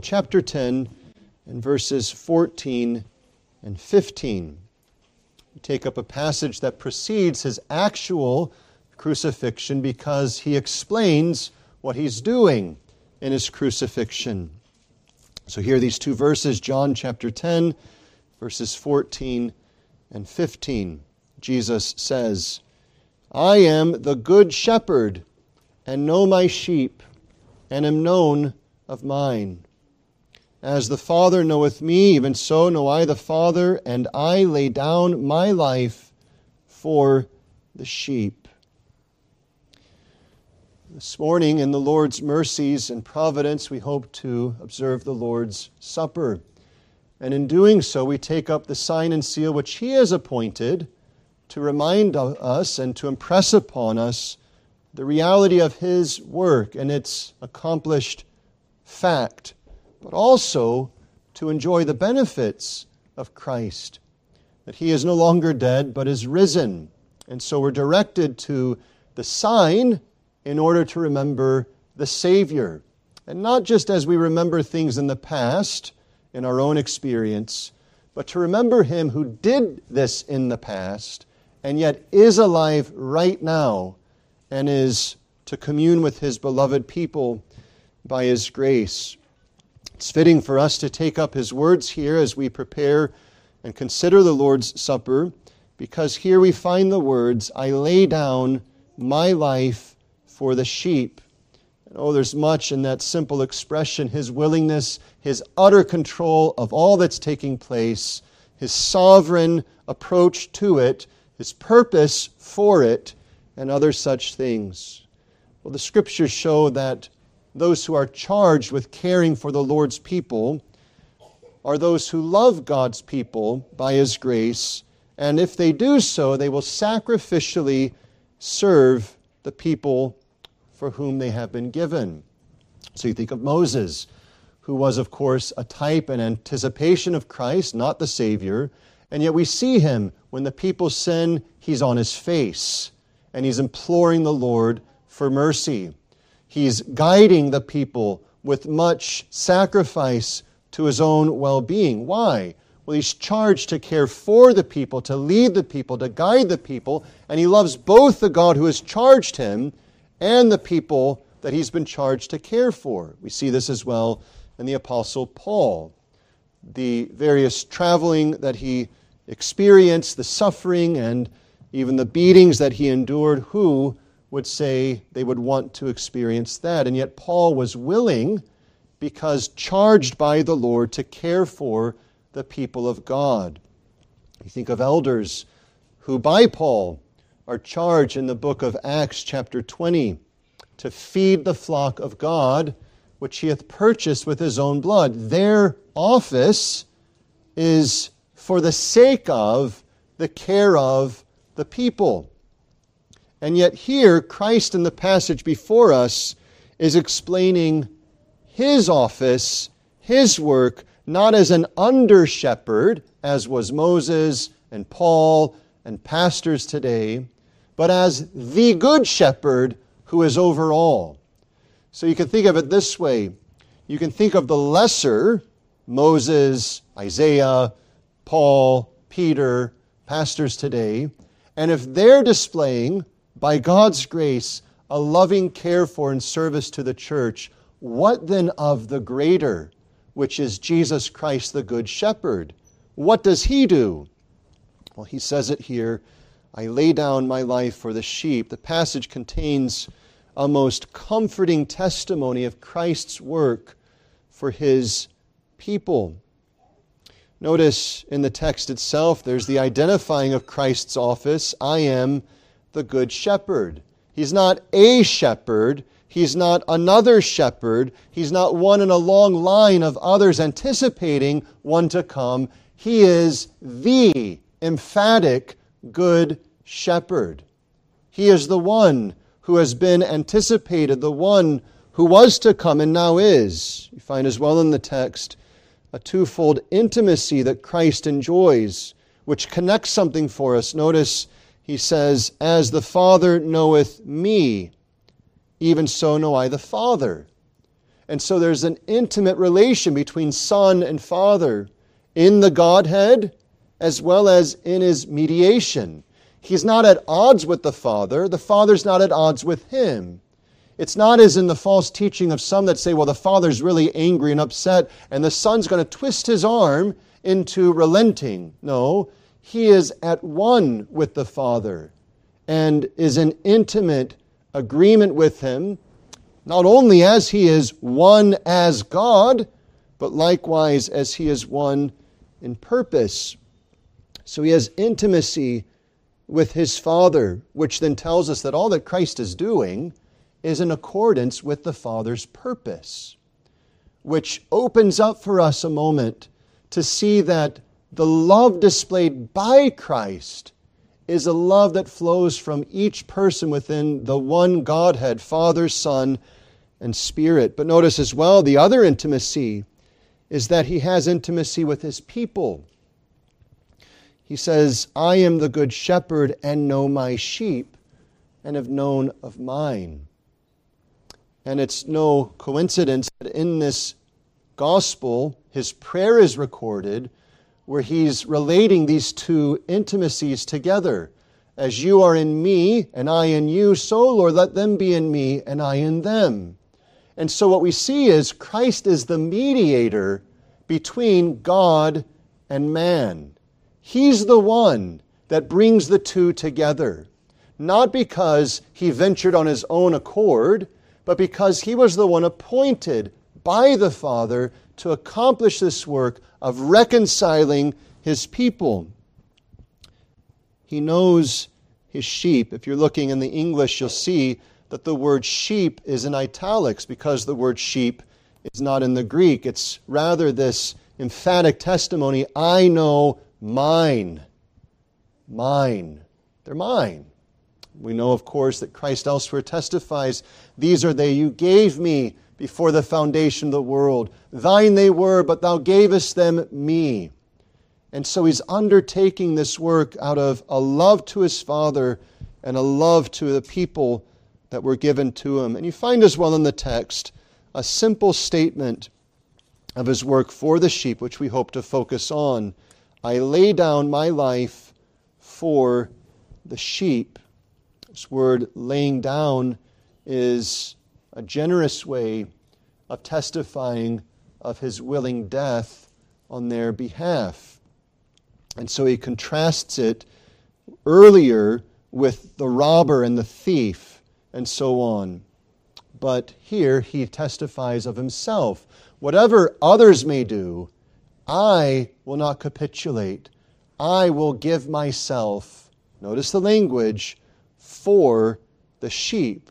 chapter 10 and verses 14 and 15. We take up a passage that precedes his actual crucifixion because he explains what he's doing in his crucifixion. So here are these two verses, John chapter 10, verses 14 and 15. Jesus says, I am the good shepherd, and know my sheep, and am known of mine. As the Father knoweth me, even so know I the Father, and I lay down my life for the sheep. This morning, in the Lord's mercies and providence, we hope to observe the Lord's Supper. And in doing so, we take up the sign and seal which He has appointed to remind us and to impress upon us the reality of His work and its accomplished fact but also to enjoy the benefits of Christ. That he is no longer dead, but is risen. And so we're directed to the sign in order to remember the Savior. And not just as we remember things in the past, in our own experience, but to remember him who did this in the past and yet is alive right now and is to commune with his beloved people by his grace. It's fitting for us to take up his words here as we prepare and consider the Lord's Supper, because here we find the words, I lay down my life for the sheep. And oh, there's much in that simple expression his willingness, his utter control of all that's taking place, his sovereign approach to it, his purpose for it, and other such things. Well, the scriptures show that those who are charged with caring for the Lord's people are those who love God's people by His grace, and if they do so, they will sacrificially serve the people for whom they have been given. So you think of Moses, who was, of course, a type and anticipation of Christ, not the Savior, and yet we see him when the people sin, he's on his face and he's imploring the Lord for mercy. He's guiding the people with much sacrifice to his own well being. Why? Well, he's charged to care for the people, to lead the people, to guide the people, and he loves both the God who has charged him and the people that he's been charged to care for. We see this as well in the Apostle Paul. The various traveling that he experienced, the suffering, and even the beatings that he endured, who would say they would want to experience that. And yet, Paul was willing because charged by the Lord to care for the people of God. You think of elders who, by Paul, are charged in the book of Acts, chapter 20, to feed the flock of God, which he hath purchased with his own blood. Their office is for the sake of the care of the people. And yet, here, Christ in the passage before us is explaining his office, his work, not as an under shepherd, as was Moses and Paul and pastors today, but as the good shepherd who is over all. So you can think of it this way you can think of the lesser, Moses, Isaiah, Paul, Peter, pastors today, and if they're displaying by God's grace, a loving care for and service to the church, what then of the greater, which is Jesus Christ, the Good Shepherd? What does he do? Well, he says it here I lay down my life for the sheep. The passage contains a most comforting testimony of Christ's work for his people. Notice in the text itself, there's the identifying of Christ's office I am the Good Shepherd. He's not a shepherd. He's not another shepherd. He's not one in a long line of others anticipating one to come. He is the emphatic Good Shepherd. He is the one who has been anticipated, the one who was to come and now is. You find as well in the text a twofold intimacy that Christ enjoys, which connects something for us. Notice he says, As the Father knoweth me, even so know I the Father. And so there's an intimate relation between Son and Father in the Godhead as well as in his mediation. He's not at odds with the Father, the Father's not at odds with him. It's not as in the false teaching of some that say, well, the Father's really angry and upset, and the Son's going to twist his arm into relenting. No, he is at one with the Father and is in intimate agreement with him, not only as he is one as God, but likewise as he is one in purpose. So he has intimacy with his Father, which then tells us that all that Christ is doing is in accordance with the Father's purpose, which opens up for us a moment to see that the love displayed by Christ is a love that flows from each person within the one Godhead, Father, Son, and Spirit. But notice as well the other intimacy is that he has intimacy with his people. He says, I am the good shepherd and know my sheep and have known of mine. And it's no coincidence that in this gospel, his prayer is recorded where he's relating these two intimacies together. As you are in me and I in you, so, Lord, let them be in me and I in them. And so what we see is Christ is the mediator between God and man. He's the one that brings the two together. Not because he ventured on his own accord, but because he was the one appointed by the Father to accomplish this work of reconciling his people. He knows his sheep. If you're looking in the English, you'll see that the word sheep is in italics because the word sheep is not in the Greek. It's rather this emphatic testimony I know mine. Mine. They're mine. We know, of course, that Christ elsewhere testifies, These are they you gave me before the foundation of the world. Thine they were, but thou gavest them me. And so he's undertaking this work out of a love to his Father and a love to the people that were given to him. And you find as well in the text a simple statement of his work for the sheep, which we hope to focus on. I lay down my life for the sheep. This word laying down is a generous way of testifying of his willing death on their behalf. And so he contrasts it earlier with the robber and the thief and so on. But here he testifies of himself. Whatever others may do, I will not capitulate. I will give myself, notice the language, for the sheep.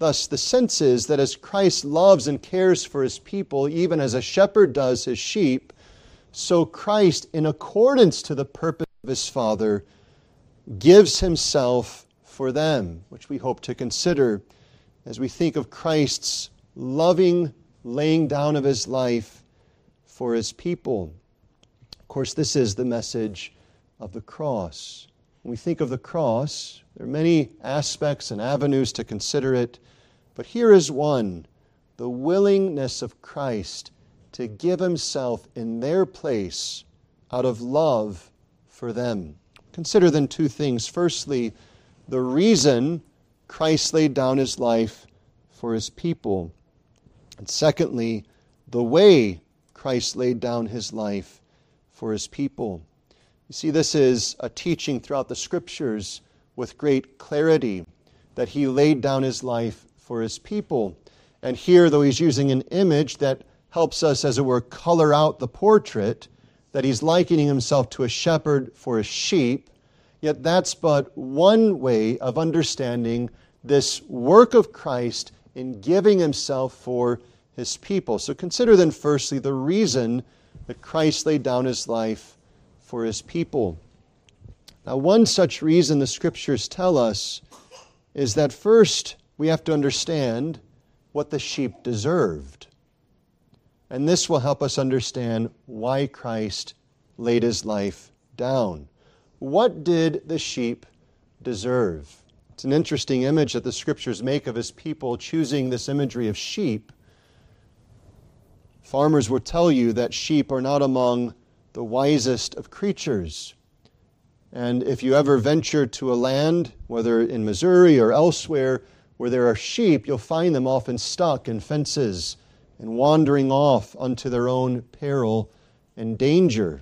Thus, the sense is that as Christ loves and cares for his people, even as a shepherd does his sheep, so Christ, in accordance to the purpose of his Father, gives himself for them, which we hope to consider as we think of Christ's loving laying down of his life for his people. Of course, this is the message of the cross. When we think of the cross, there are many aspects and avenues to consider it. But here is one the willingness of Christ to give himself in their place out of love for them. Consider then two things. Firstly, the reason Christ laid down his life for his people. And secondly, the way Christ laid down his life for his people. You see, this is a teaching throughout the scriptures with great clarity that he laid down his life for his people. And here, though he's using an image that helps us, as it were, color out the portrait, that he's likening himself to a shepherd for his sheep, yet that's but one way of understanding this work of Christ in giving himself for his people. So consider then, firstly, the reason that Christ laid down his life for his people. Now, one such reason the scriptures tell us is that first, we have to understand what the sheep deserved. And this will help us understand why Christ laid his life down. What did the sheep deserve? It's an interesting image that the scriptures make of his people choosing this imagery of sheep. Farmers will tell you that sheep are not among the wisest of creatures. And if you ever venture to a land, whether in Missouri or elsewhere, where there are sheep, you'll find them often stuck in fences and wandering off unto their own peril and danger.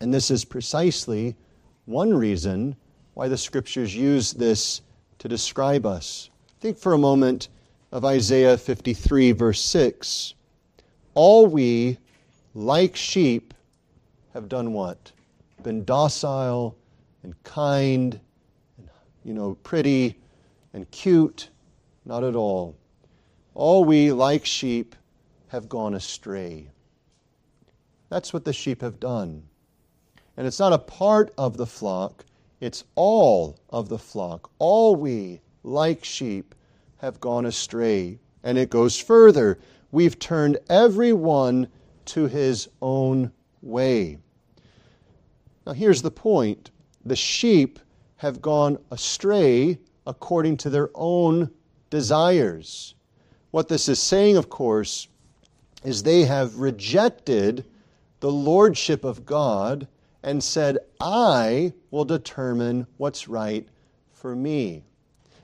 And this is precisely one reason why the scriptures use this to describe us. Think for a moment of Isaiah 53, verse 6. All we, like sheep, have done what? Been docile and kind and, you know, pretty and cute? Not at all. All we, like sheep, have gone astray. That's what the sheep have done. And it's not a part of the flock, it's all of the flock. All we, like sheep, have gone astray. And it goes further. We've turned every one to his own way. Now, here's the point the sheep have gone astray according to their own desires. What this is saying, of course, is they have rejected the lordship of God and said, I will determine what's right for me.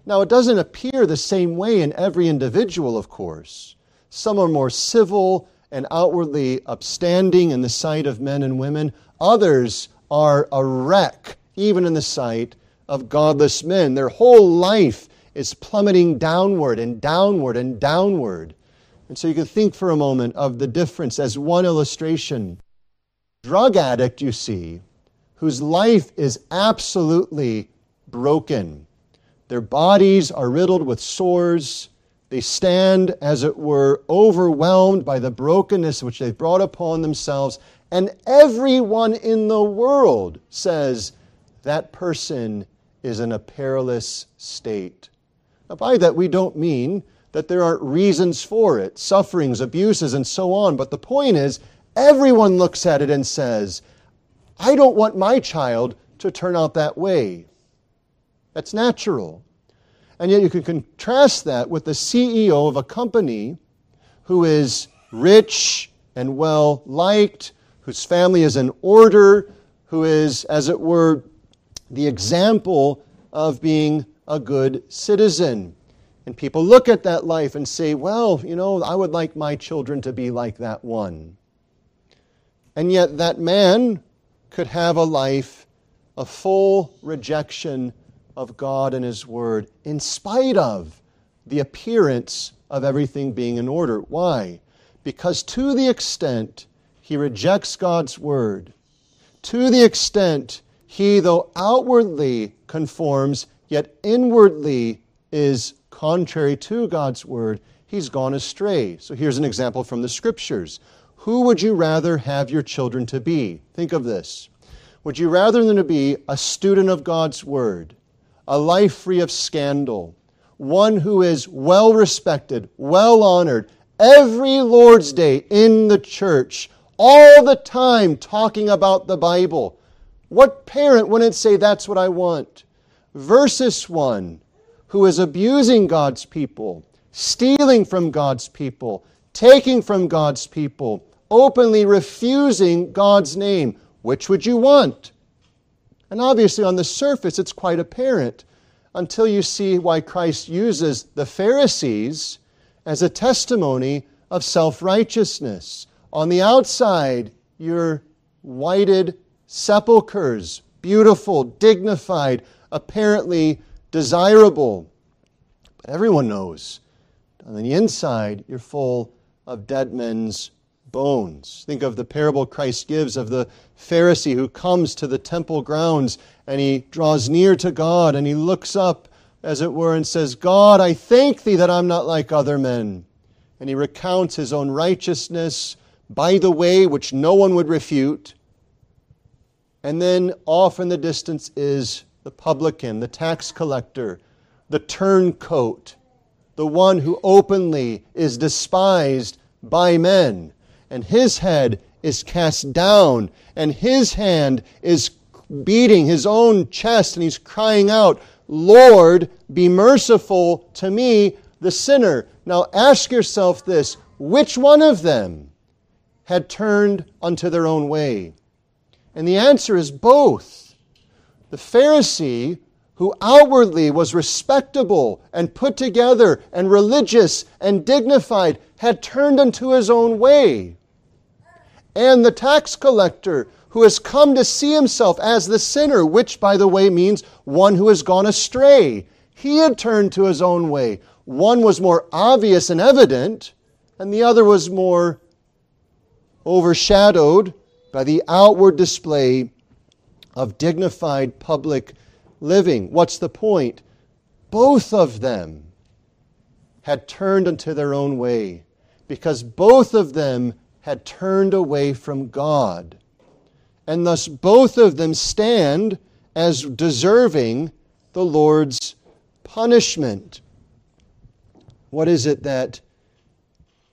Now, it doesn't appear the same way in every individual, of course. Some are more civil and outwardly upstanding in the sight of men and women. Others are a wreck, even in the sight of godless men. Their whole life is plummeting downward and downward and downward. And so you can think for a moment of the difference as one illustration. Drug addict, you see, whose life is absolutely broken. Their bodies are riddled with sores. They stand, as it were, overwhelmed by the brokenness which they've brought upon themselves and everyone in the world says that person is in a perilous state. Now, by that, we don't mean that there aren't reasons for it, sufferings, abuses, and so on. But the point is, everyone looks at it and says, I don't want my child to turn out that way. That's natural. And yet, you can contrast that with the CEO of a company who is rich and well liked whose family is in order, who is, as it were, the example of being a good citizen. And people look at that life and say, well, you know, I would like my children to be like that one. And yet, that man could have a life of full rejection of God and His Word, in spite of the appearance of everything being in order. Why? Because to the extent he rejects God's word to the extent he, though outwardly conforms, yet inwardly is contrary to God's word, he's gone astray. So here's an example from the scriptures. Who would you rather have your children to be? Think of this. Would you rather them to be a student of God's word, a life free of scandal, one who is well respected, well honored, every Lord's Day in the church, all the time talking about the Bible. What parent wouldn't say, That's what I want? Versus one who is abusing God's people, stealing from God's people, taking from God's people, openly refusing God's name. Which would you want? And obviously, on the surface, it's quite apparent until you see why Christ uses the Pharisees as a testimony of self righteousness. On the outside, you're whited sepulchres, beautiful, dignified, apparently desirable. But everyone knows on the inside, you're full of dead men's bones. Think of the parable Christ gives of the Pharisee who comes to the temple grounds and he draws near to God and he looks up, as it were, and says, God, I thank thee that I'm not like other men. And he recounts his own righteousness by the way, which no one would refute. And then off in the distance is the publican, the tax collector, the turncoat, the one who openly is despised by men. And his head is cast down, and his hand is beating his own chest, and he's crying out, Lord, be merciful to me, the sinner. Now ask yourself this which one of them had turned unto their own way? And the answer is both. The Pharisee, who outwardly was respectable and put together and religious and dignified, had turned unto his own way. And the tax collector, who has come to see himself as the sinner, which, by the way, means one who has gone astray, he had turned to his own way. One was more obvious and evident, and the other was more overshadowed by the outward display of dignified public living. What's the point? Both of them had turned unto their own way because both of them had turned away from God. And thus both of them stand as deserving the Lord's punishment. What is it that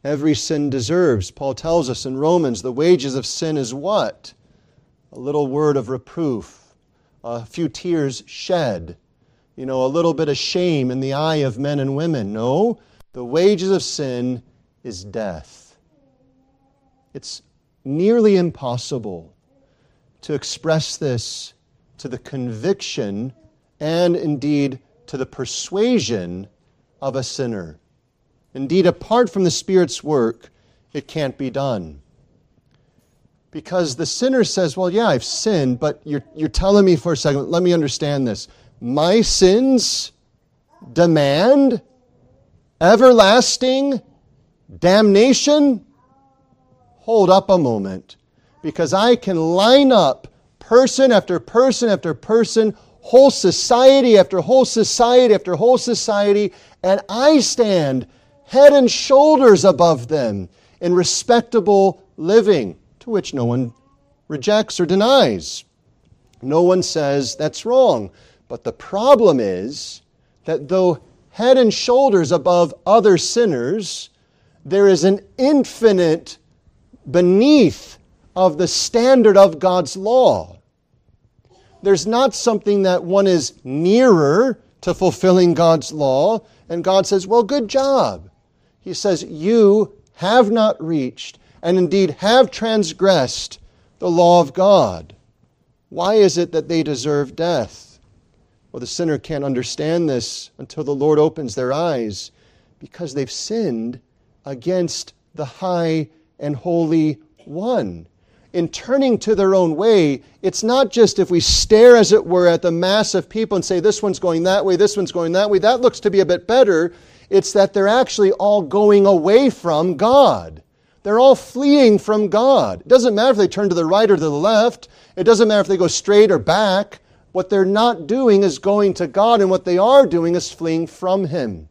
every sin deserves? Paul tells us in Romans the wages of sin is what? A little word of reproof, a few tears shed, you know, a little bit of shame in the eye of men and women. No, the wages of sin is death. It's nearly impossible to express this to the conviction and indeed to the persuasion of a sinner. Indeed, apart from the Spirit's work, it can't be done. Because the sinner says, Well, yeah, I've sinned, but you're, you're telling me for a second, let me understand this. My sins demand everlasting damnation? Hold up a moment. Because I can line up person after person after person, whole society after whole society after whole society, and I stand head and shoulders above them in respectable living, to which no one rejects or denies. No one says that's wrong. But the problem is that though head and shoulders above other sinners, there is an infinite beneath of the standard of God's law. There's not something that one is nearer to fulfilling God's law, and God says, Well, good job. He says, You have not reached, and indeed have transgressed the law of God. Why is it that they deserve death? Well, the sinner can't understand this until the Lord opens their eyes, because they've sinned against the high and holy one in turning to their own way, it's not just if we stare, as it were, at the mass of people and say, this one's going that way, this one's going that way, that looks to be a bit better. It's that they're actually all going away from God. They're all fleeing from God. It doesn't matter if they turn to the right or to the left, it doesn't matter if they go straight or back. What they're not doing is going to God, and what they are doing is fleeing from Him.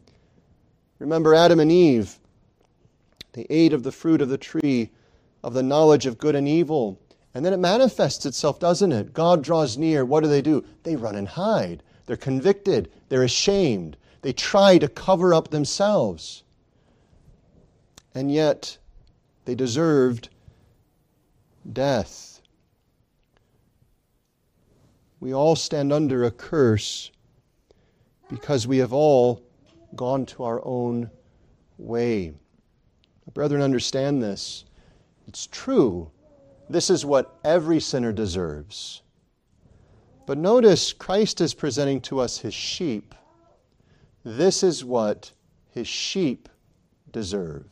Remember Adam and Eve. They ate of the fruit of the tree of the knowledge of good and evil. And then it manifests itself, doesn't it? God draws near. What do they do? They run and hide. They're convicted. They're ashamed. They try to cover up themselves. And yet, they deserved death. We all stand under a curse because we have all gone to our own way. Brethren, understand this. It's true. This is what every sinner deserves. But notice Christ is presenting to us his sheep. This is what his sheep deserve.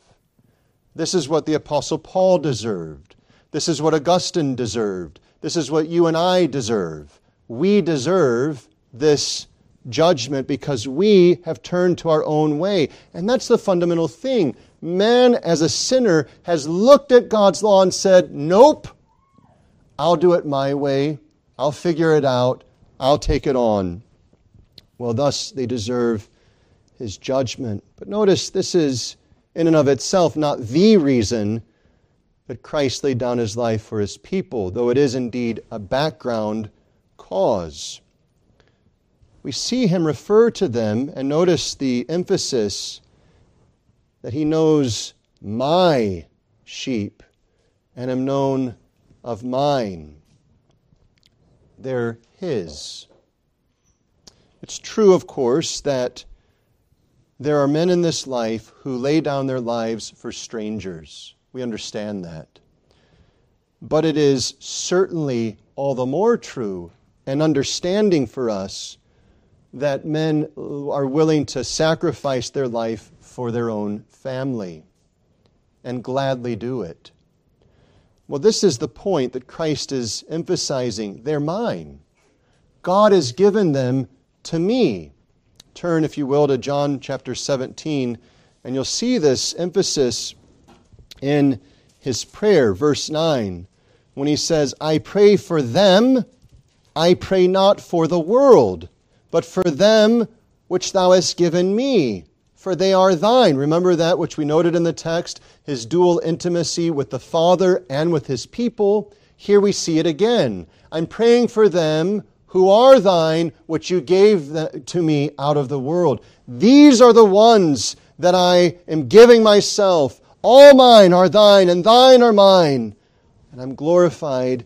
This is what the Apostle Paul deserved. This is what Augustine deserved. This is what you and I deserve. We deserve this judgment because we have turned to our own way. And that's the fundamental thing man as a sinner has looked at God's law and said, Nope, I'll do it my way. I'll figure it out. I'll take it on. Well, thus they deserve his judgment. But notice this is, in and of itself, not the reason that Christ laid down his life for his people, though it is indeed a background cause. We see him refer to them, and notice the emphasis that he knows my sheep and am known of mine. They're his. It's true, of course, that There are men in this life who lay down their lives for strangers. We understand that. But it is certainly all the more true and understanding for us that men are willing to sacrifice their life for their own family and gladly do it. Well, this is the point that Christ is emphasizing. They're mine. God has given them to me. Turn, if you will, to John chapter 17, and you'll see this emphasis in his prayer, verse 9, when he says, I pray for them, I pray not for the world, but for them which thou hast given me, for they are thine. Remember that which we noted in the text, his dual intimacy with the Father and with his people. Here we see it again. I'm praying for them who are thine, which you gave to me out of the world. These are the ones that I am giving myself. All mine are thine, and thine are mine. And I'm glorified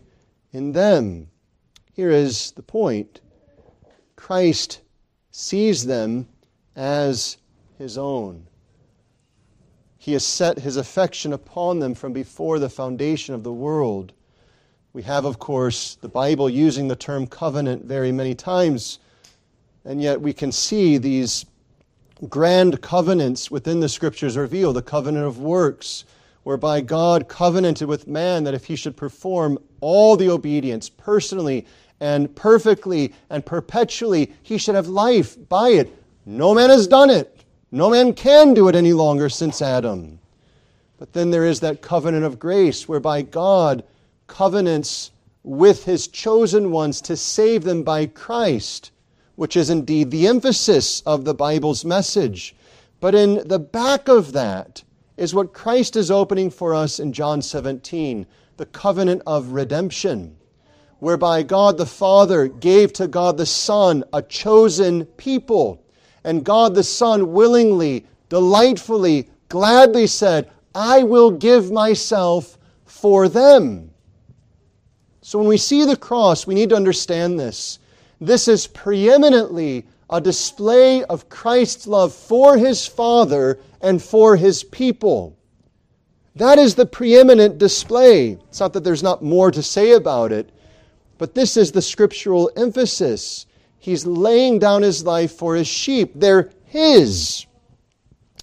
in them. Here is the point Christ sees them as his own. He has set his affection upon them from before the foundation of the world. We have, of course, the Bible using the term covenant very many times, and yet we can see these grand covenants within the Scriptures reveal the covenant of works, whereby God covenanted with man that if he should perform all the obedience personally and perfectly and perpetually, he should have life by it. No man has done it. No man can do it any longer since Adam. But then there is that covenant of grace whereby God covenants with his chosen ones to save them by Christ, which is indeed the emphasis of the Bible's message. But in the back of that is what Christ is opening for us in John 17 the covenant of redemption, whereby God the Father gave to God the Son a chosen people. And God the Son willingly, delightfully, gladly said, I will give myself for them. So when we see the cross, we need to understand this. This is preeminently a display of Christ's love for his Father and for his people. That is the preeminent display. It's not that there's not more to say about it, but this is the scriptural emphasis. He's laying down his life for his sheep, they're his.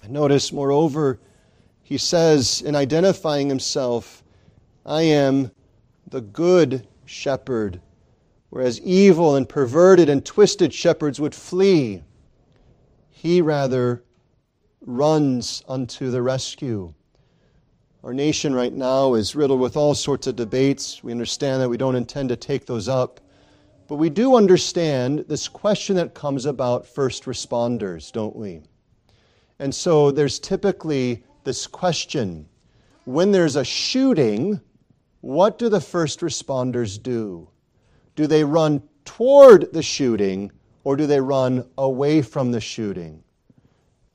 Notice, moreover, he says in identifying himself, I am the good shepherd, whereas evil and perverted and twisted shepherds would flee. He rather runs unto the rescue. Our nation right now is riddled with all sorts of debates. We understand that we don't intend to take those up. But we do understand this question that comes about first responders, don't we? And so there's typically this question when there's a shooting, what do the first responders do? Do they run toward the shooting or do they run away from the shooting?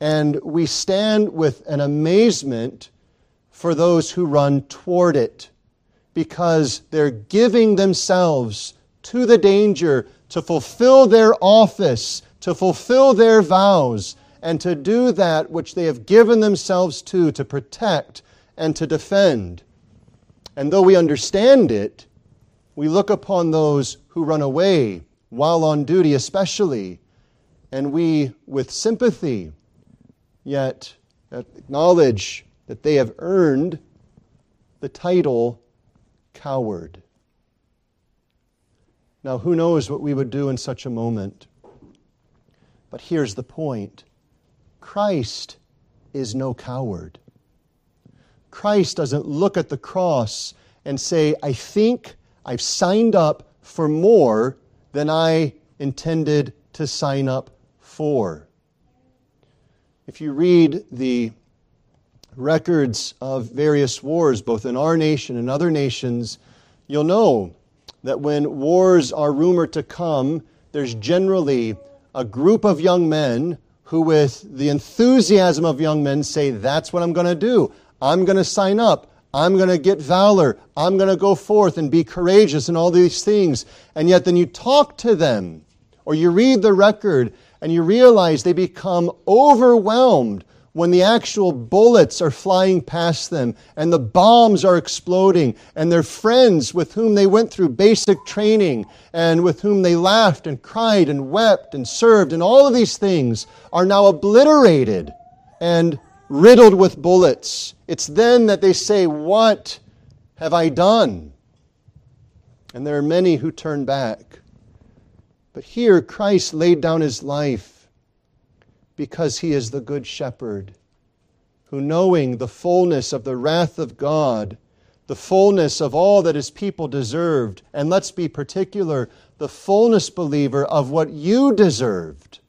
And we stand with an amazement for those who run toward it because they're giving themselves to the danger to fulfill their office, to fulfill their vows, and to do that which they have given themselves to, to protect and to defend. And though we understand it, we look upon those who run away while on duty, especially, and we, with sympathy, yet acknowledge that they have earned the title coward. Now, who knows what we would do in such a moment? But here's the point Christ is no coward. Christ doesn't look at the cross and say, I think I've signed up for more than I intended to sign up for. If you read the records of various wars, both in our nation and other nations, you'll know that when wars are rumored to come, there's generally a group of young men who, with the enthusiasm of young men, say, That's what I'm going to do. I'm going to sign up. I'm going to get valor. I'm going to go forth and be courageous and all these things. And yet, then you talk to them or you read the record, and you realize they become overwhelmed when the actual bullets are flying past them and the bombs are exploding and their friends with whom they went through basic training and with whom they laughed and cried and wept and served and all of these things are now obliterated and riddled with bullets. It's then that they say, What have I done? And there are many who turn back. But here, Christ laid down his life because he is the good shepherd, who, knowing the fullness of the wrath of God, the fullness of all that his people deserved, and let's be particular, the fullness, believer, of what you deserved.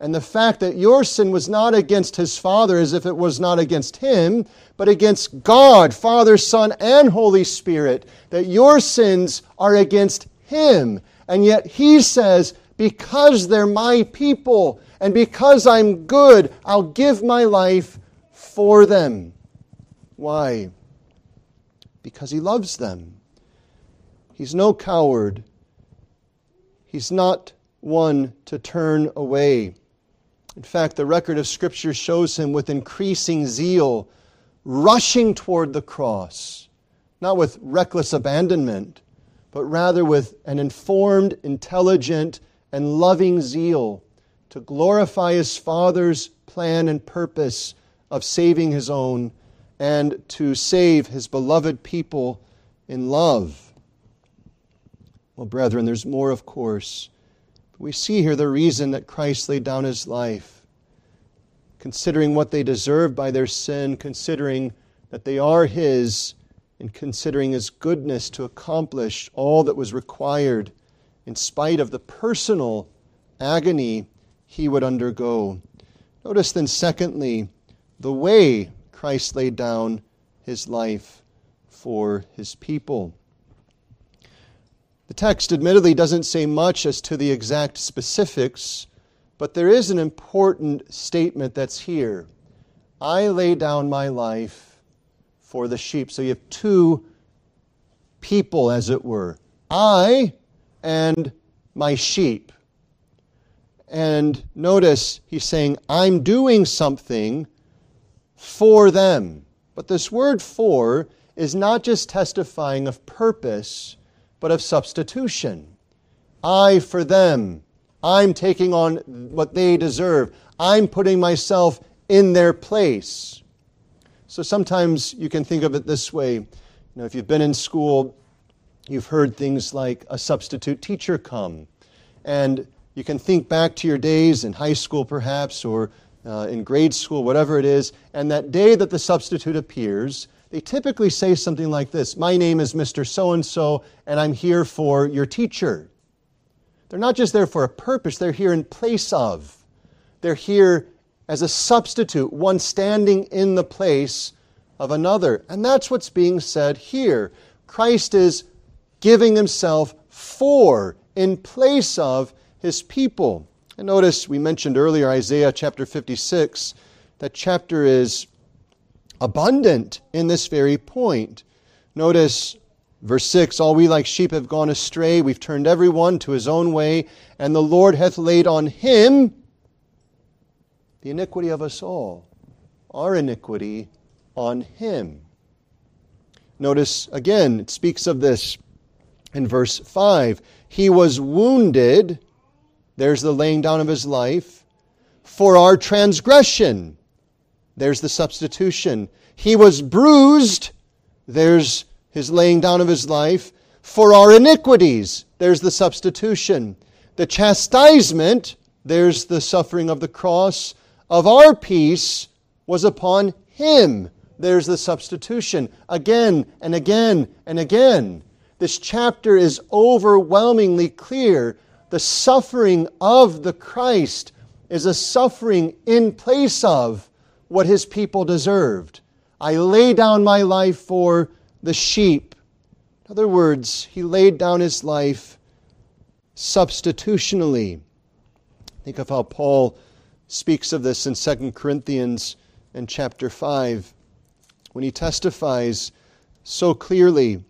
And the fact that your sin was not against his Father as if it was not against him, but against God, Father, Son, and Holy Spirit, that your sins are against him. And yet he says, because they're my people, and because I'm good, I'll give my life for them. Why? Because he loves them. He's no coward. He's not one to turn away. In fact, the record of Scripture shows him with increasing zeal rushing toward the cross, not with reckless abandonment, but rather with an informed, intelligent, and loving zeal to glorify his Father's plan and purpose of saving his own and to save his beloved people in love. Well, brethren, there's more, of course. We see here the reason that Christ laid down his life, considering what they deserved by their sin, considering that they are his, and considering his goodness to accomplish all that was required in spite of the personal agony he would undergo. Notice then, secondly, the way Christ laid down his life for his people. The text admittedly doesn't say much as to the exact specifics, but there is an important statement that's here. I lay down my life for the sheep. So you have two people, as it were I and my sheep. And notice he's saying, I'm doing something for them. But this word for is not just testifying of purpose, but of substitution. I for them. I'm taking on what they deserve. I'm putting myself in their place. So sometimes you can think of it this way. You know, if you've been in school, you've heard things like a substitute teacher come. And you can think back to your days in high school, perhaps, or uh, in grade school, whatever it is, and that day that the substitute appears, they typically say something like this My name is Mr. So and so, and I'm here for your teacher. They're not just there for a purpose, they're here in place of. They're here as a substitute, one standing in the place of another. And that's what's being said here. Christ is giving himself for, in place of his people. And notice we mentioned earlier Isaiah chapter 56. That chapter is abundant in this very point. Notice verse 6 All we like sheep have gone astray, we've turned every one to his own way, and the Lord hath laid on him the iniquity of us all, our iniquity on him. Notice again, it speaks of this in verse 5. He was wounded there's the laying down of his life. For our transgression. There's the substitution. He was bruised. There's his laying down of his life. For our iniquities. There's the substitution. The chastisement. There's the suffering of the cross. Of our peace was upon him. There's the substitution. Again and again and again. This chapter is overwhelmingly clear the suffering of the Christ is a suffering in place of what his people deserved. I lay down my life for the sheep. In other words, he laid down his life substitutionally. Think of how Paul speaks of this in 2 Corinthians and chapter 5 when he testifies so clearly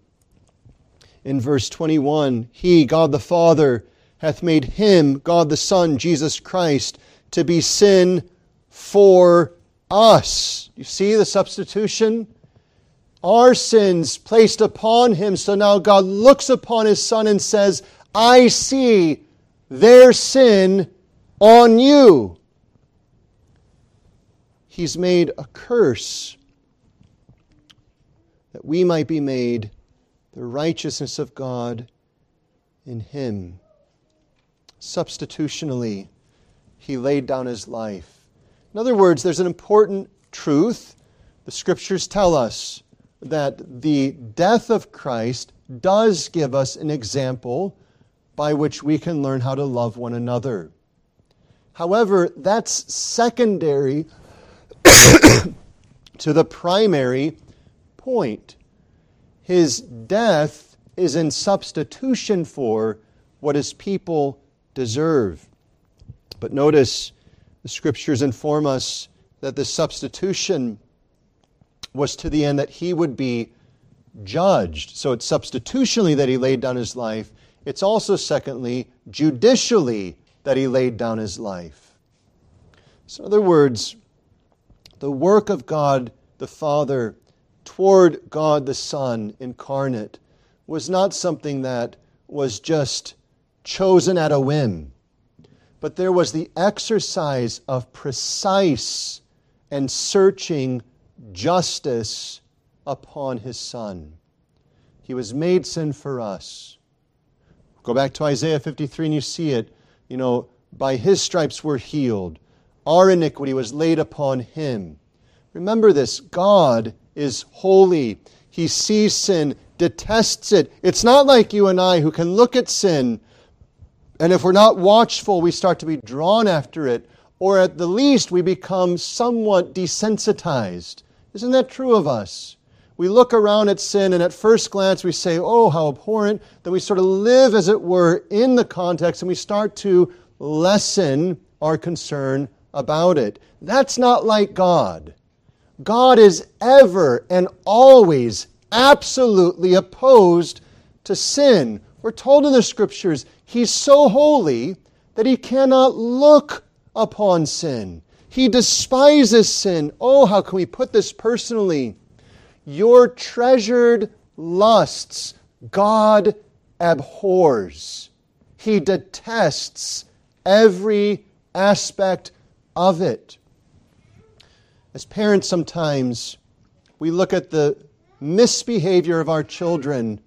in verse 21 He, God the Father, hath made him, God the Son, Jesus Christ, to be sin for us. You see the substitution? Our sins placed upon him. So now God looks upon his Son and says, I see their sin on you. He's made a curse that we might be made the righteousness of God in him. Substitutionally, he laid down his life. In other words, there's an important truth. The scriptures tell us that the death of Christ does give us an example by which we can learn how to love one another. However, that's secondary to the primary point. His death is in substitution for what his people deserve. But notice the scriptures inform us that the substitution was to the end that he would be judged. So it's substitutionally that he laid down his life. It's also, secondly, judicially that he laid down his life. So, in other words, the work of God the Father toward God the Son incarnate was not something that was just chosen at a whim, but there was the exercise of precise and searching justice upon his Son. He was made sin for us. Go back to Isaiah 53 and you see it. You know, by his stripes we're healed. Our iniquity was laid upon him. Remember this God is holy. He sees sin, detests it. It's not like you and I who can look at sin, and if we're not watchful, we start to be drawn after it, or at the least, we become somewhat desensitized. Isn't that true of us? We look around at sin, and at first glance, we say, Oh, how abhorrent. Then we sort of live, as it were, in the context, and we start to lessen our concern about it. That's not like God. God is ever and always absolutely opposed to sin. We're told in the scriptures he's so holy that he cannot look upon sin. He despises sin. Oh, how can we put this personally? Your treasured lusts God abhors. He detests every aspect of it. As parents, sometimes we look at the misbehavior of our children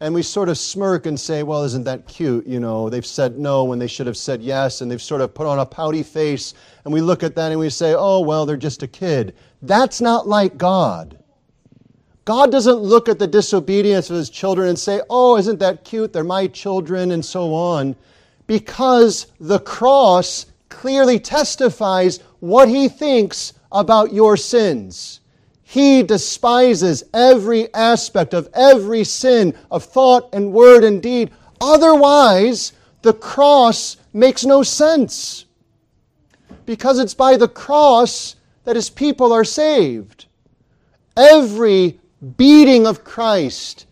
and we sort of smirk and say, well, isn't that cute? You know, they've said no when they should have said yes, and they've sort of put on a pouty face, and we look at that and we say, oh, well, they're just a kid. That's not like God. God doesn't look at the disobedience of his children and say, oh, isn't that cute? They're my children, and so on. Because the cross clearly testifies what he thinks about your sins. He despises every aspect of every sin of thought and word and deed. Otherwise, the cross makes no sense. Because it's by the cross that his people are saved. Every beating of Christ,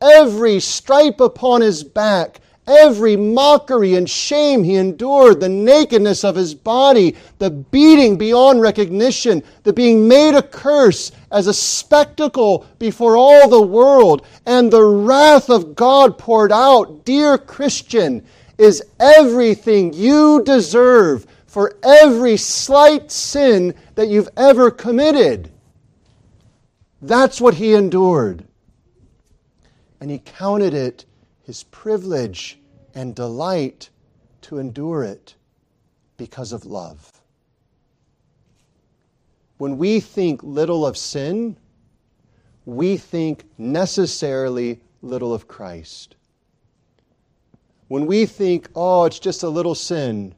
every stripe upon his back, Every mockery and shame he endured, the nakedness of his body, the beating beyond recognition, the being made a curse as a spectacle before all the world, and the wrath of God poured out, dear Christian, is everything you deserve for every slight sin that you've ever committed. That's what he endured. And he counted it his privilege and delight to endure it because of love. When we think little of sin, we think necessarily little of Christ. When we think, oh, it's just a little sin,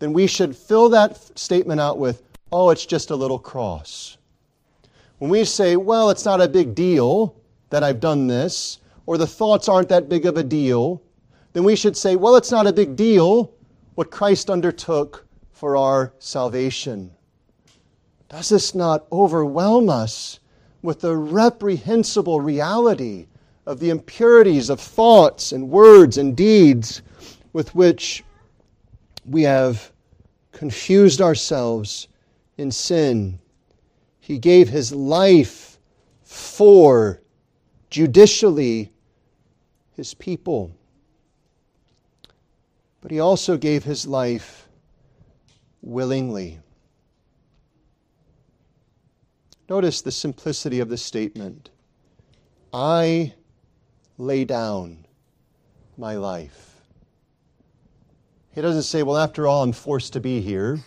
then we should fill that statement out with, oh, it's just a little cross. When we say, well, it's not a big deal that I've done this, or the thoughts aren't that big of a deal, then we should say, well, it's not a big deal what Christ undertook for our salvation. Does this not overwhelm us with the reprehensible reality of the impurities of thoughts and words and deeds with which we have confused ourselves in sin. He gave his life for judicially his people. But he also gave his life willingly. Notice the simplicity of the statement I lay down my life. He doesn't say, Well, after all, I'm forced to be here.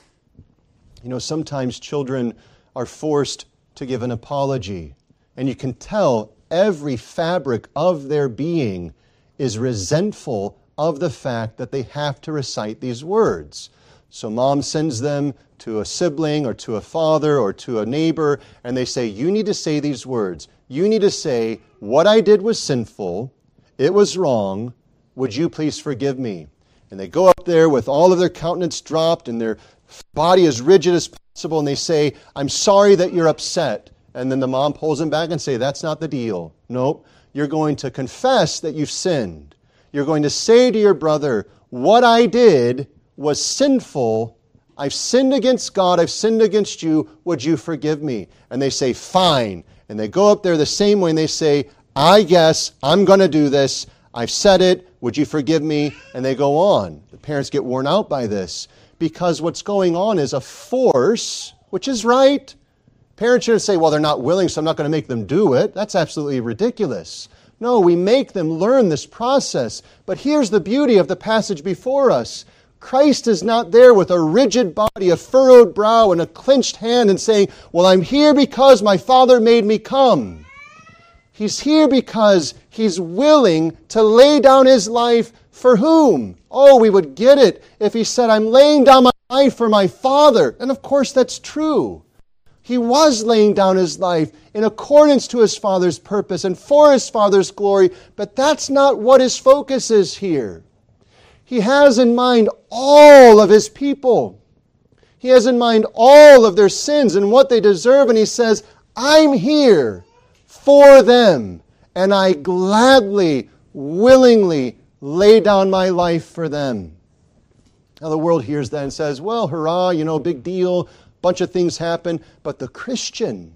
You know, sometimes children are forced to give an apology, and you can tell every fabric of their being is resentful of the fact that they have to recite these words. So mom sends them to a sibling or to a father or to a neighbor, and they say, You need to say these words. You need to say, What I did was sinful, it was wrong, would you please forgive me? And they go up there with all of their countenance dropped and their body as rigid as possible, and they say, I'm sorry that you're upset. And then the mom pulls him back and say, That's not the deal. Nope. You're going to confess that you've sinned. You're going to say to your brother, What I did was sinful. I've sinned against God. I've sinned against you. Would you forgive me? And they say, Fine. And they go up there the same way and they say, I guess I'm going to do this. I've said it. Would you forgive me? And they go on. The parents get worn out by this because what's going on is a force, which is right. Parents shouldn't say, well, they're not willing, so I'm not going to make them do it. That's absolutely ridiculous. No, we make them learn this process. But here's the beauty of the passage before us Christ is not there with a rigid body, a furrowed brow, and a clenched hand and saying, Well, I'm here because my Father made me come. He's here because he's willing to lay down his life for whom? Oh, we would get it if he said, I'm laying down my life for my Father. And of course, that's true. He was laying down his life in accordance to his Father's purpose and for his Father's glory, but that's not what his focus is here. He has in mind all of his people. He has in mind all of their sins and what they deserve, and he says, I'm here for them, and I gladly, willingly lay down my life for them. Now, the world hears that and says, well, hurrah, you know, big deal, bunch of things happen. But the Christian,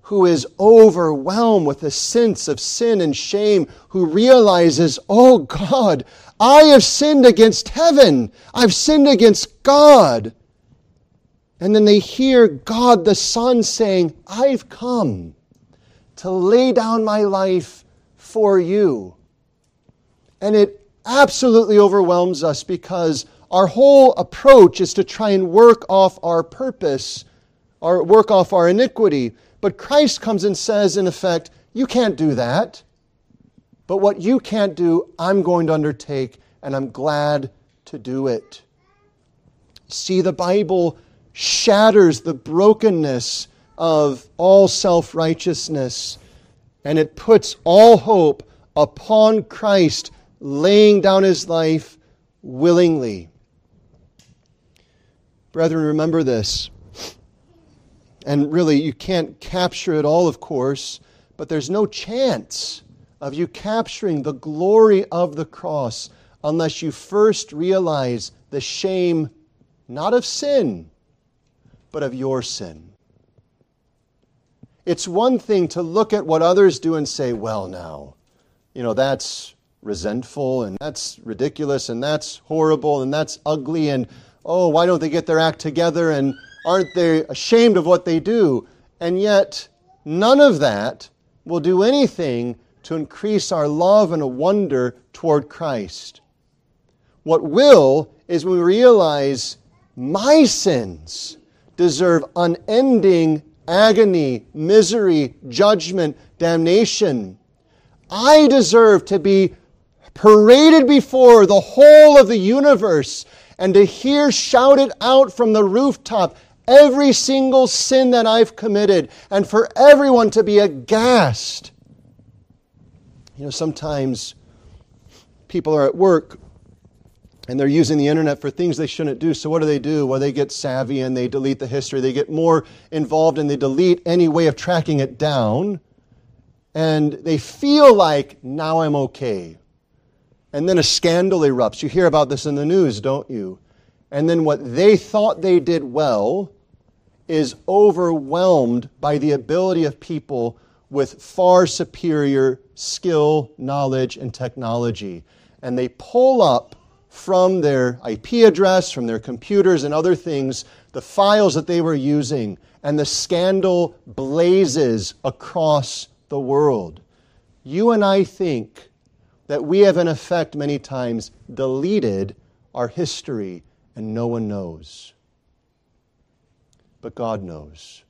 who is overwhelmed with a sense of sin and shame, who realizes, oh God, I have sinned against heaven, I've sinned against God. And then they hear God the Son saying, I've come to lay down my life for you. And it absolutely overwhelms us because our whole approach is to try and work off our purpose, or work off our iniquity. But Christ comes and says, in effect, you can't do that. But what you can't do, I'm going to undertake, and I'm glad to do it. See, the Bible shatters the brokenness of all self righteousness, and it puts all hope upon Christ laying down his life willingly. Brethren, remember this. And really, you can't capture it all, of course, but there's no chance of you capturing the glory of the cross unless you first realize the shame not of sin, but of your sin. It's one thing to look at what others do and say, well, now, you know, that's resentful and that's ridiculous and that's horrible and that's ugly and oh, why don't they get their act together and aren't they ashamed of what they do? And yet, none of that will do anything to increase our love and wonder toward Christ. What will is when we realize my sins deserve unending agony, misery, judgment, damnation. I deserve to be paraded before the whole of the universe and to hear shouted out from the rooftop every single sin that I've committed and for everyone to be aghast. You know, sometimes people are at work and they're using the internet for things they shouldn't do. So what do they do? Well, they get savvy and they delete the history. They get more involved and they delete any way of tracking it down. And they feel like, now I'm okay. And then a scandal erupts. You hear about this in the news, don't you? And then what they thought they did well is overwhelmed by the ability of people with far superior skill, knowledge, and technology. And they pull up from their IP address, from their computers and other things, the files that they were using, and the scandal blazes across the world. You and I think that we have, in effect, many times deleted our history and no one knows. But God knows.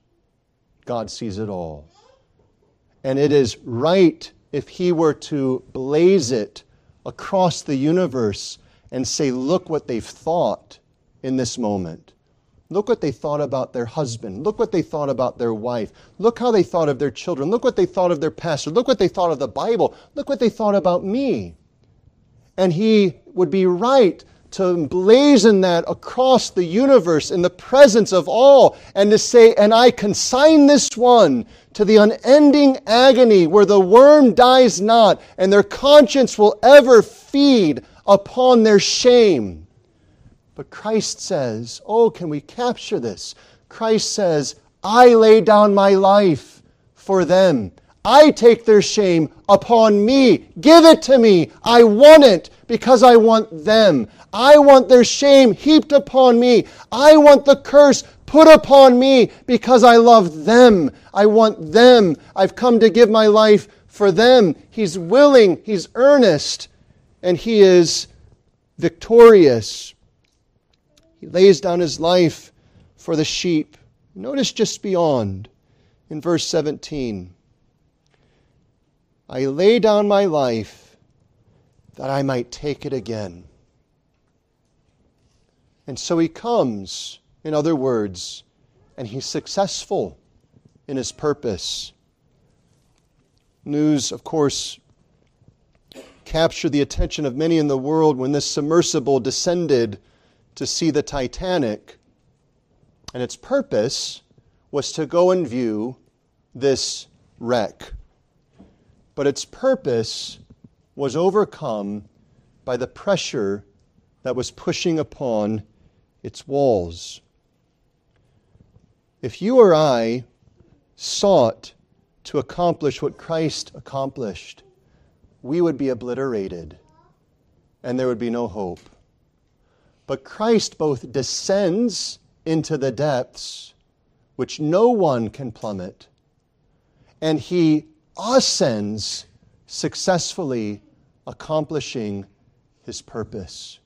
God sees it all. And it is right if He were to blaze it across the universe and say, look what they've thought in this moment. Look what they thought about their husband. Look what they thought about their wife. Look how they thought of their children. Look what they thought of their pastor. Look what they thought of the Bible. Look what they thought about me. And he would be right to emblazon that across the universe in the presence of all and to say, and I consign this one to the unending agony where the worm dies not and their conscience will ever feed upon their shame. But Christ says, oh, can we capture this? Christ says, I lay down my life for them. I take their shame upon me. Give it to me. I want it because I want them. I want their shame heaped upon me. I want the curse put upon me because I love them. I want them. I've come to give my life for them. He's willing, he's earnest, and he is victorious. He lays down his life for the sheep. Notice just beyond in verse 17 I lay down my life that I might take it again. And so he comes, in other words, and he's successful in his purpose. News, of course, captured the attention of many in the world when this submersible descended to see the Titanic. And its purpose was to go and view this wreck. But its purpose was overcome by the pressure that was pushing upon its walls. If you or I sought to accomplish what Christ accomplished, we would be obliterated and there would be no hope. But Christ both descends into the depths, which no one can plummet, and he ascends successfully, accomplishing his purpose.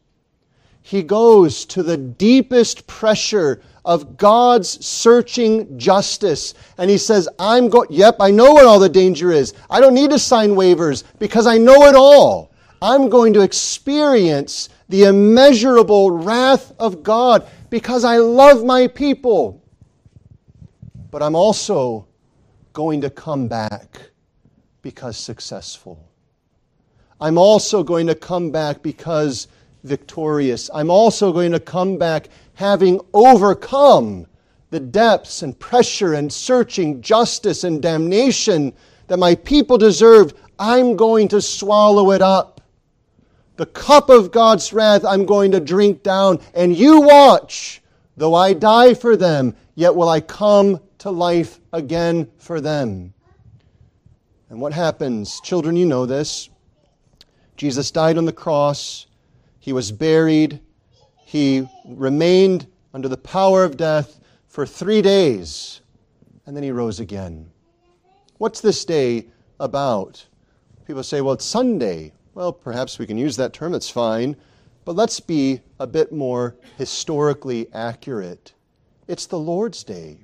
He goes to the deepest pressure of God's searching justice. And he says, I'm going, yep, I know what all the danger is. I don't need to sign waivers because I know it all. I'm going to experience the immeasurable wrath of God because I love my people. But I'm also going to come back because successful. I'm also going to come back because victorious. I'm also going to come back having overcome the depths and pressure and searching justice and damnation that my people deserved. I'm going to swallow it up. The cup of God's wrath I'm going to drink down, and you watch. Though I die for them, yet will I come to life again for them. And what happens? Children, you know this. Jesus died on the cross. He was buried. He remained under the power of death for three days, and then he rose again. What's this day about? People say, well, it's Sunday. Well, perhaps we can use that term, it's fine. But let's be a bit more historically accurate. It's the Lord's Day.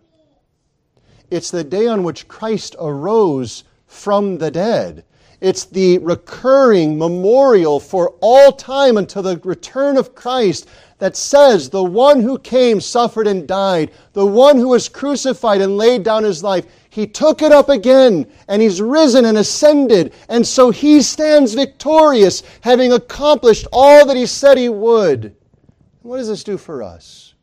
It's the day on which Christ arose from the dead. It's the recurring memorial for all time until the return of Christ that says the one who came, suffered, and died, the one who was crucified and laid down his life, he took it up again and he's risen and ascended. And so he stands victorious, having accomplished all that he said he would. What does this do for us?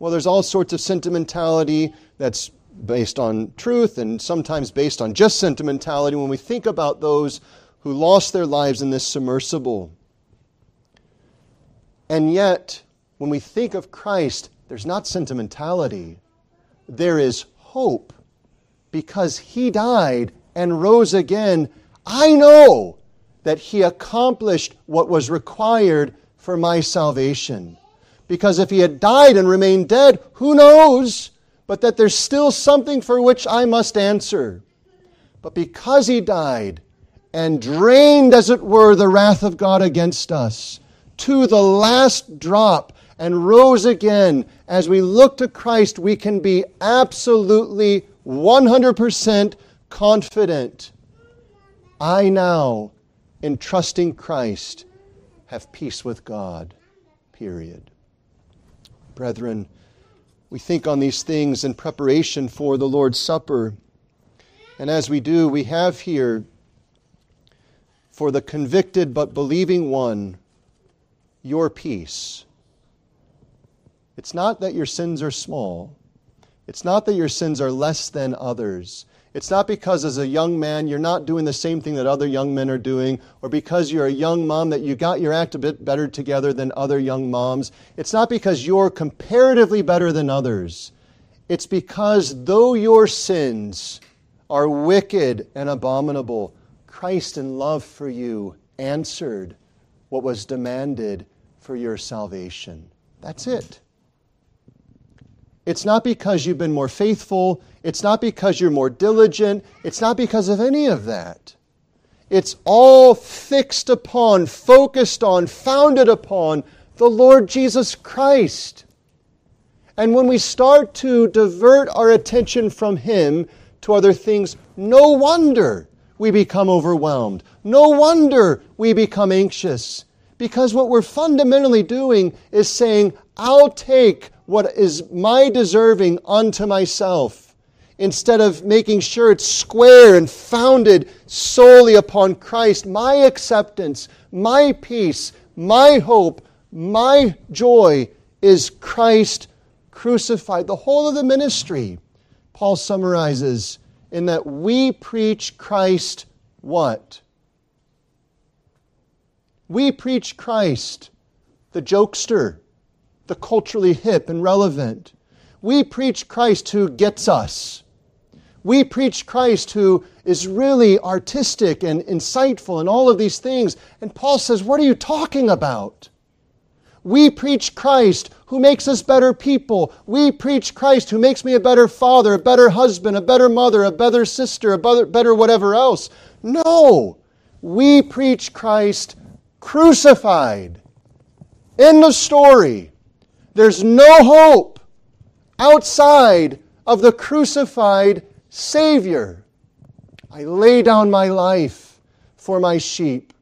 Well, there's all sorts of sentimentality that's based on truth and sometimes based on just sentimentality when we think about those who lost their lives in this submersible. And yet, when we think of Christ, there's not sentimentality, there is hope because he died and rose again. I know that he accomplished what was required for my salvation. Because if he had died and remained dead, who knows? But that there's still something for which I must answer. But because he died and drained, as it were, the wrath of God against us to the last drop and rose again, as we look to Christ, we can be absolutely 100% confident. I now, in trusting Christ, have peace with God. Period. Brethren, we think on these things in preparation for the Lord's Supper. And as we do, we have here for the convicted but believing one your peace. It's not that your sins are small. It's not that your sins are less than others. It's not because as a young man you're not doing the same thing that other young men are doing, or because you're a young mom that you got your act a bit better together than other young moms. It's not because you're comparatively better than others. It's because though your sins are wicked and abominable, Christ in love for you answered what was demanded for your salvation. That's it. It's not because you've been more faithful. It's not because you're more diligent. It's not because of any of that. It's all fixed upon, focused on, founded upon the Lord Jesus Christ. And when we start to divert our attention from Him to other things, no wonder we become overwhelmed. No wonder we become anxious. Because what we're fundamentally doing is saying, I'll take what is my deserving unto myself instead of making sure it's square and founded solely upon Christ. My acceptance, my peace, my hope, my joy is Christ crucified. The whole of the ministry, Paul summarizes in that we preach Christ what? We preach Christ, the jokester, the culturally hip and relevant. We preach Christ who gets us. We preach Christ who is really artistic and insightful and all of these things. And Paul says, What are you talking about? We preach Christ who makes us better people. We preach Christ who makes me a better father, a better husband, a better mother, a better sister, a better, whatever else. No. We preach Christ crucified. End of story. There's no hope outside of the crucified Savior. I lay down my life for my sheep.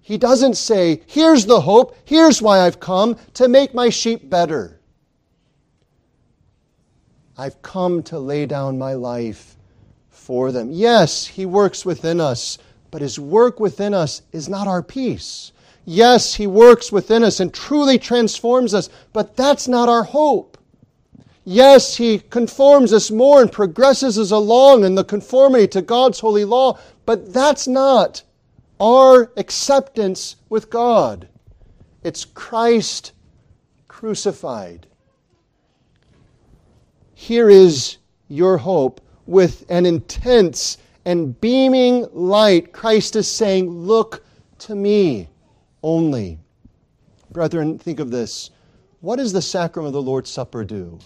He doesn't say, Here's the hope, here's why I've come to make my sheep better. I've come to lay down my life for them. Yes, He works within us, but His work within us is not our peace. Yes, He works within us and truly transforms us, but that's not our hope. Yes, He conforms us more and progresses us along in the conformity to God's holy law, but that's not our acceptance with God. It's Christ crucified. Here is your hope with an intense and beaming light. Christ is saying, Look to me only. Brethren, think of this. What does the sacrament of the Lord's Supper do?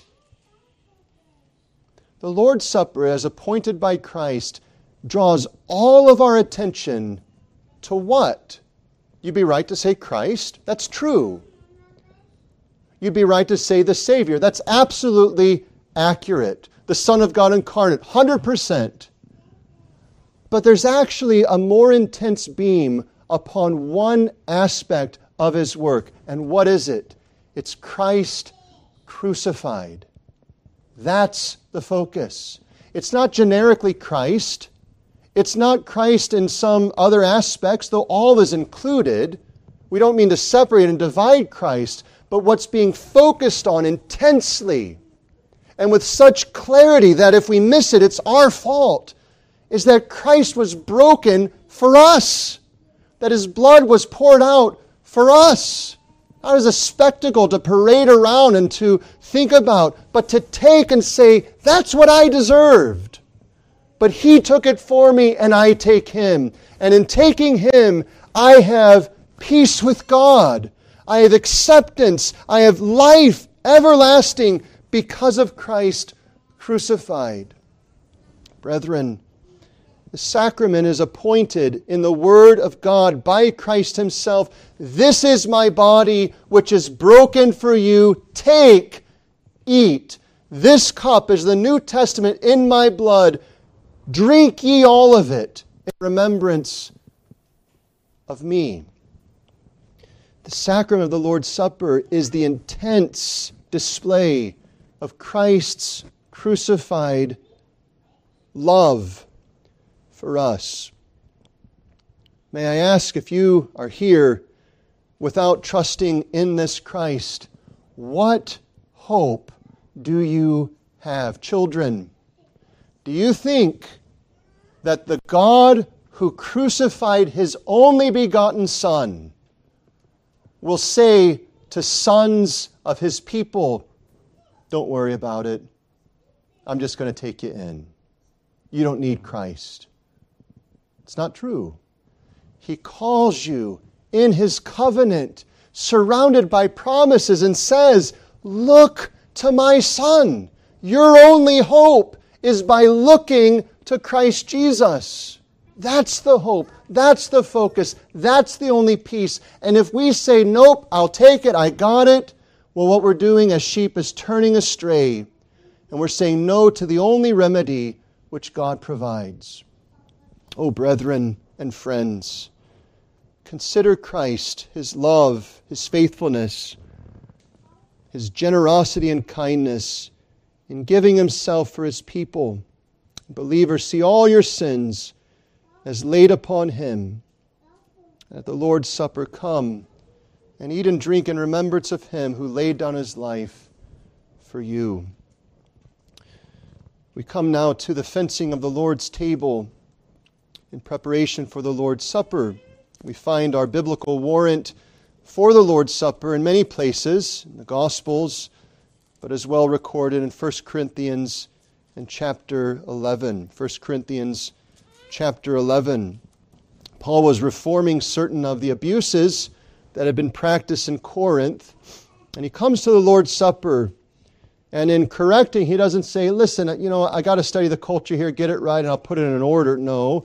The Lord's Supper, as appointed by Christ, draws all of our attention to what? You'd be right to say Christ. That's true. You'd be right to say the Savior. That's absolutely accurate. The Son of God incarnate, 100%. But there's actually a more intense beam upon one aspect of his work. And what is it? It's Christ crucified. That's the focus. It's not generically Christ. It's not Christ in some other aspects, though all is included. We don't mean to separate and divide Christ, but what's being focused on intensely and with such clarity that if we miss it, it's our fault is that Christ was broken for us, that his blood was poured out for us. Not as a spectacle to parade around and to think about, but to take and say, that's what I deserved. But he took it for me, and I take him. And in taking him, I have peace with God. I have acceptance. I have life everlasting because of Christ crucified. Brethren, the sacrament is appointed in the Word of God by Christ Himself. This is my body, which is broken for you. Take, eat. This cup is the New Testament in my blood. Drink ye all of it in remembrance of me. The sacrament of the Lord's Supper is the intense display of Christ's crucified love for us. May I ask if you are here without trusting in this Christ, what hope do you have? Children, do you think that the God who crucified his only begotten Son will say to sons of his people, Don't worry about it. I'm just going to take you in. You don't need Christ. It's not true. He calls you in his covenant, surrounded by promises, and says, Look to my son. Your only hope is by looking to Christ Jesus. That's the hope. That's the focus. That's the only peace. And if we say, nope, I'll take it, I got it, well, what we're doing as sheep is turning astray. And we're saying no to the only remedy which God provides. Oh, brethren and friends, consider Christ, his love, his faithfulness, his generosity and kindness in giving himself for his people. Believers, see all your sins as laid upon him. At the Lord's Supper, come and eat and drink in remembrance of him who laid down his life for you. We come now to the fencing of the Lord's table in preparation for the Lord's Supper. We find our biblical warrant for the Lord's Supper in many places, in the Gospels, but as well recorded in 1 Corinthians and chapter 11. 1 Corinthians chapter 11. Paul was reforming certain of the abuses that had been practiced in Corinth, and he comes to the Lord's Supper. And in correcting, he doesn't say, Listen, you know, I got to study the culture here, get it right, and I'll put it in order. No.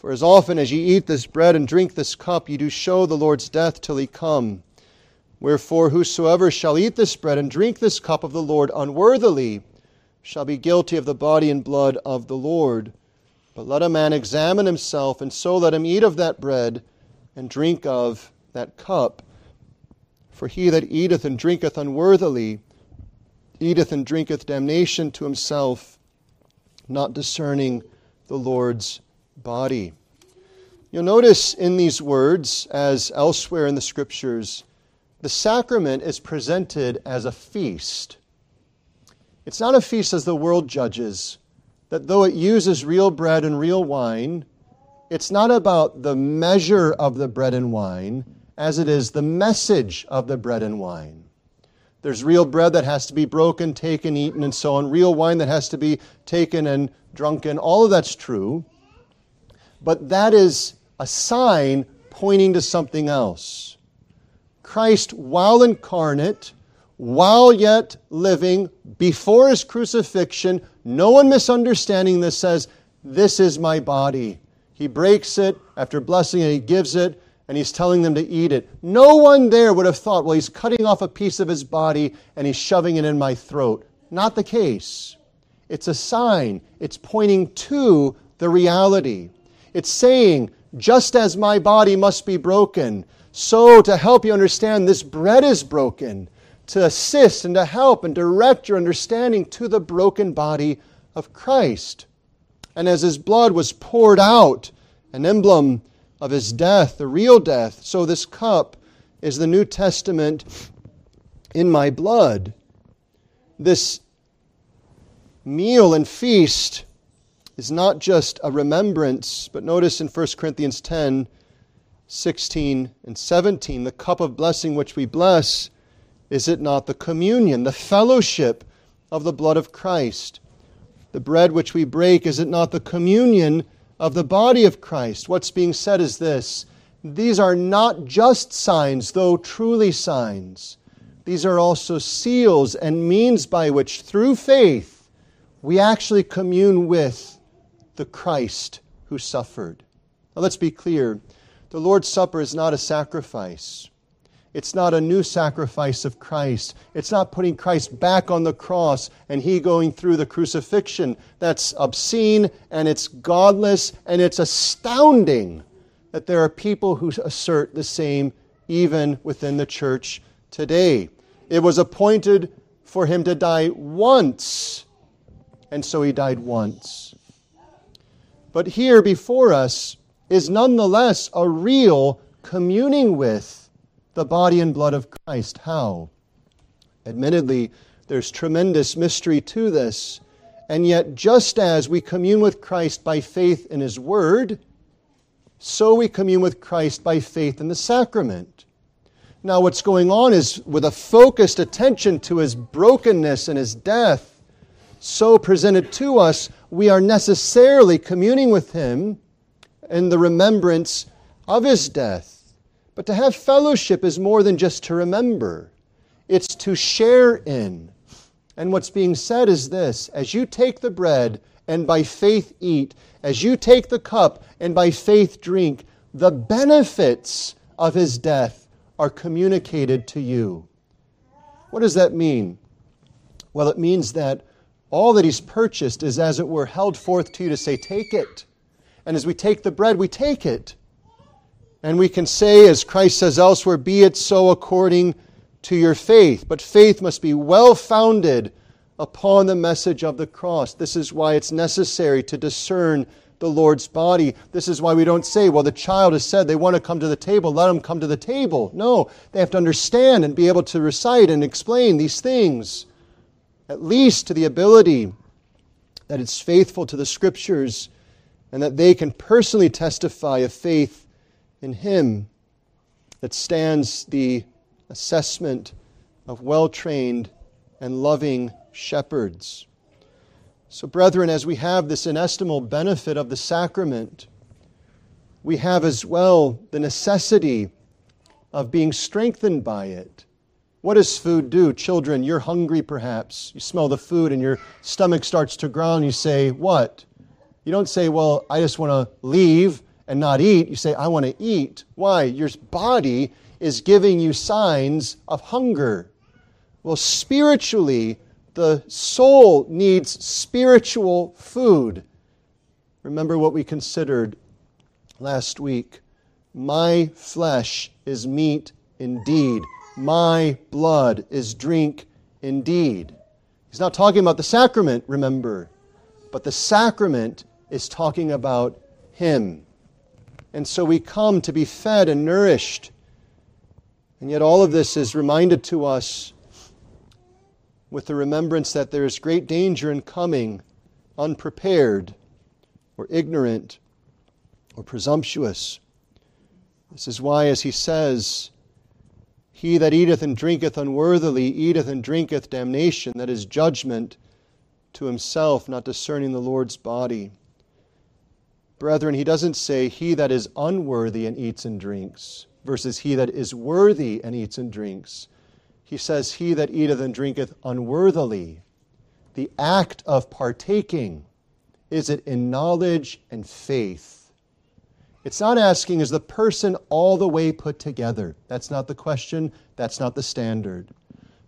For as often as ye eat this bread and drink this cup, ye do show the Lord's death till he come. Wherefore, whosoever shall eat this bread and drink this cup of the Lord unworthily shall be guilty of the body and blood of the Lord. But let a man examine himself, and so let him eat of that bread and drink of that cup. For he that eateth and drinketh unworthily eateth and drinketh damnation to himself, not discerning the Lord's body. You'll notice in these words, as elsewhere in the Scriptures, the sacrament is presented as a feast. It's not a feast as the world judges, that though it uses real bread and real wine, it's not about the measure of the bread and wine as it is the message of the bread and wine. There's real bread that has to be broken, taken, eaten, and so on, real wine that has to be taken and drunken. All of that's true. But that is a sign pointing to something else. Christ, while incarnate, while yet living, before his crucifixion, no one misunderstanding this says, This is my body. He breaks it, after blessing it, he gives it, and he's telling them to eat it. No one there would have thought, well, he's cutting off a piece of his body and he's shoving it in my throat. Not the case. It's a sign, it's pointing to the reality. It's saying, just as my body must be broken, so to help you understand, this bread is broken to assist and to help and direct your understanding to the broken body of Christ. And as his blood was poured out, an emblem of his death, the real death, so this cup is the New Testament in my blood. This meal and feast is not just a remembrance, but notice in 1 Corinthians 10 16 and 17, the cup of blessing which we bless, is it not the communion, the fellowship of the blood of Christ? The bread which we break, is it not the communion of the body of Christ? What's being said is this these are not just signs, though truly signs. These are also seals and means by which, through faith, we actually commune with the Christ who suffered. Now, let's be clear the Lord's Supper is not a sacrifice. It's not a new sacrifice of Christ. It's not putting Christ back on the cross and he going through the crucifixion. That's obscene and it's godless and it's astounding that there are people who assert the same even within the church today. It was appointed for him to die once, and so he died once. But here before us, is nonetheless a real communing with the body and blood of Christ. How? Admittedly, there's tremendous mystery to this. And yet, just as we commune with Christ by faith in His Word, so we commune with Christ by faith in the sacrament. Now, what's going on is with a focused attention to His brokenness and His death, so presented to us, we are necessarily communing with Him in the remembrance of his death. But to have fellowship is more than just to remember, it's to share in. And what's being said is this as you take the bread and by faith eat, as you take the cup and by faith drink, the benefits of his death are communicated to you. What does that mean? Well, it means that all that he's purchased is, as it were, held forth to you to say, Take it. And as we take the bread, we take it. And we can say, as Christ says elsewhere, be it so according to your faith. But faith must be well founded upon the message of the cross. This is why it's necessary to discern the Lord's body. This is why we don't say, well, the child has said they want to come to the table, let them come to the table. No, they have to understand and be able to recite and explain these things, at least to the ability that it's faithful to the scriptures and that they can personally testify of faith in Him that stands the assessment of well trained and loving shepherds. So, brethren, as we have this inestimable benefit of the sacrament, we have as well the necessity of being strengthened by it. What does food do? Children, you're hungry perhaps. You smell the food and your stomach starts to growl, and you say, What? You don't say, well, I just want to leave and not eat. You say, I want to eat. Why? Your body is giving you signs of hunger. Well, spiritually, the soul needs spiritual food. Remember what we considered last week. My flesh is meat indeed. My blood is drink indeed. He's not talking about the sacrament, remember, but the sacrament is talking about Him. And so we come to be fed and nourished. And yet, all of this is reminded to us with the remembrance that there is great danger in coming unprepared or ignorant or presumptuous. This is why, as he says, he that eateth and drinketh unworthily eateth and drinketh damnation, that is, judgment to himself, not discerning the Lord's body. Brethren, he doesn't say he that is unworthy and eats and drinks versus he that is worthy and eats and drinks. He says, He that eateth and drinketh unworthily. The act of partaking, is it in knowledge and faith? It's not asking, is the person all the way put together? That's not the question. That's not the standard.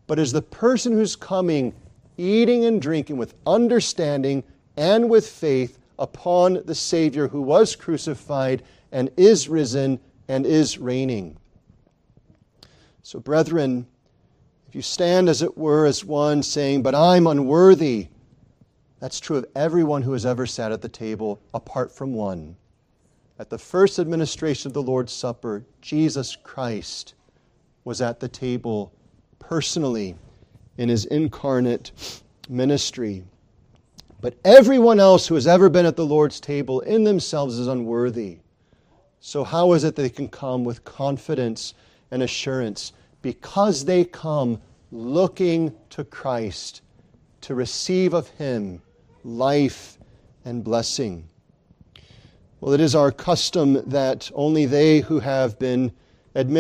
But is the person who's coming eating and drinking with understanding and with faith upon the Savior who was crucified and is risen and is reigning. So, brethren, if you stand, as it were, as one saying, But I'm unworthy, that's true of everyone who has ever sat at the table, apart from one. At the first administration of the Lord's Supper, Jesus Christ was at the table personally in his incarnate ministry. But everyone else who has ever been at the Lord's table in themselves is unworthy. So, how is it they can come with confidence and assurance? Because they come looking to Christ to receive of Him life and blessing. Well, it is our custom that only they who have been admitted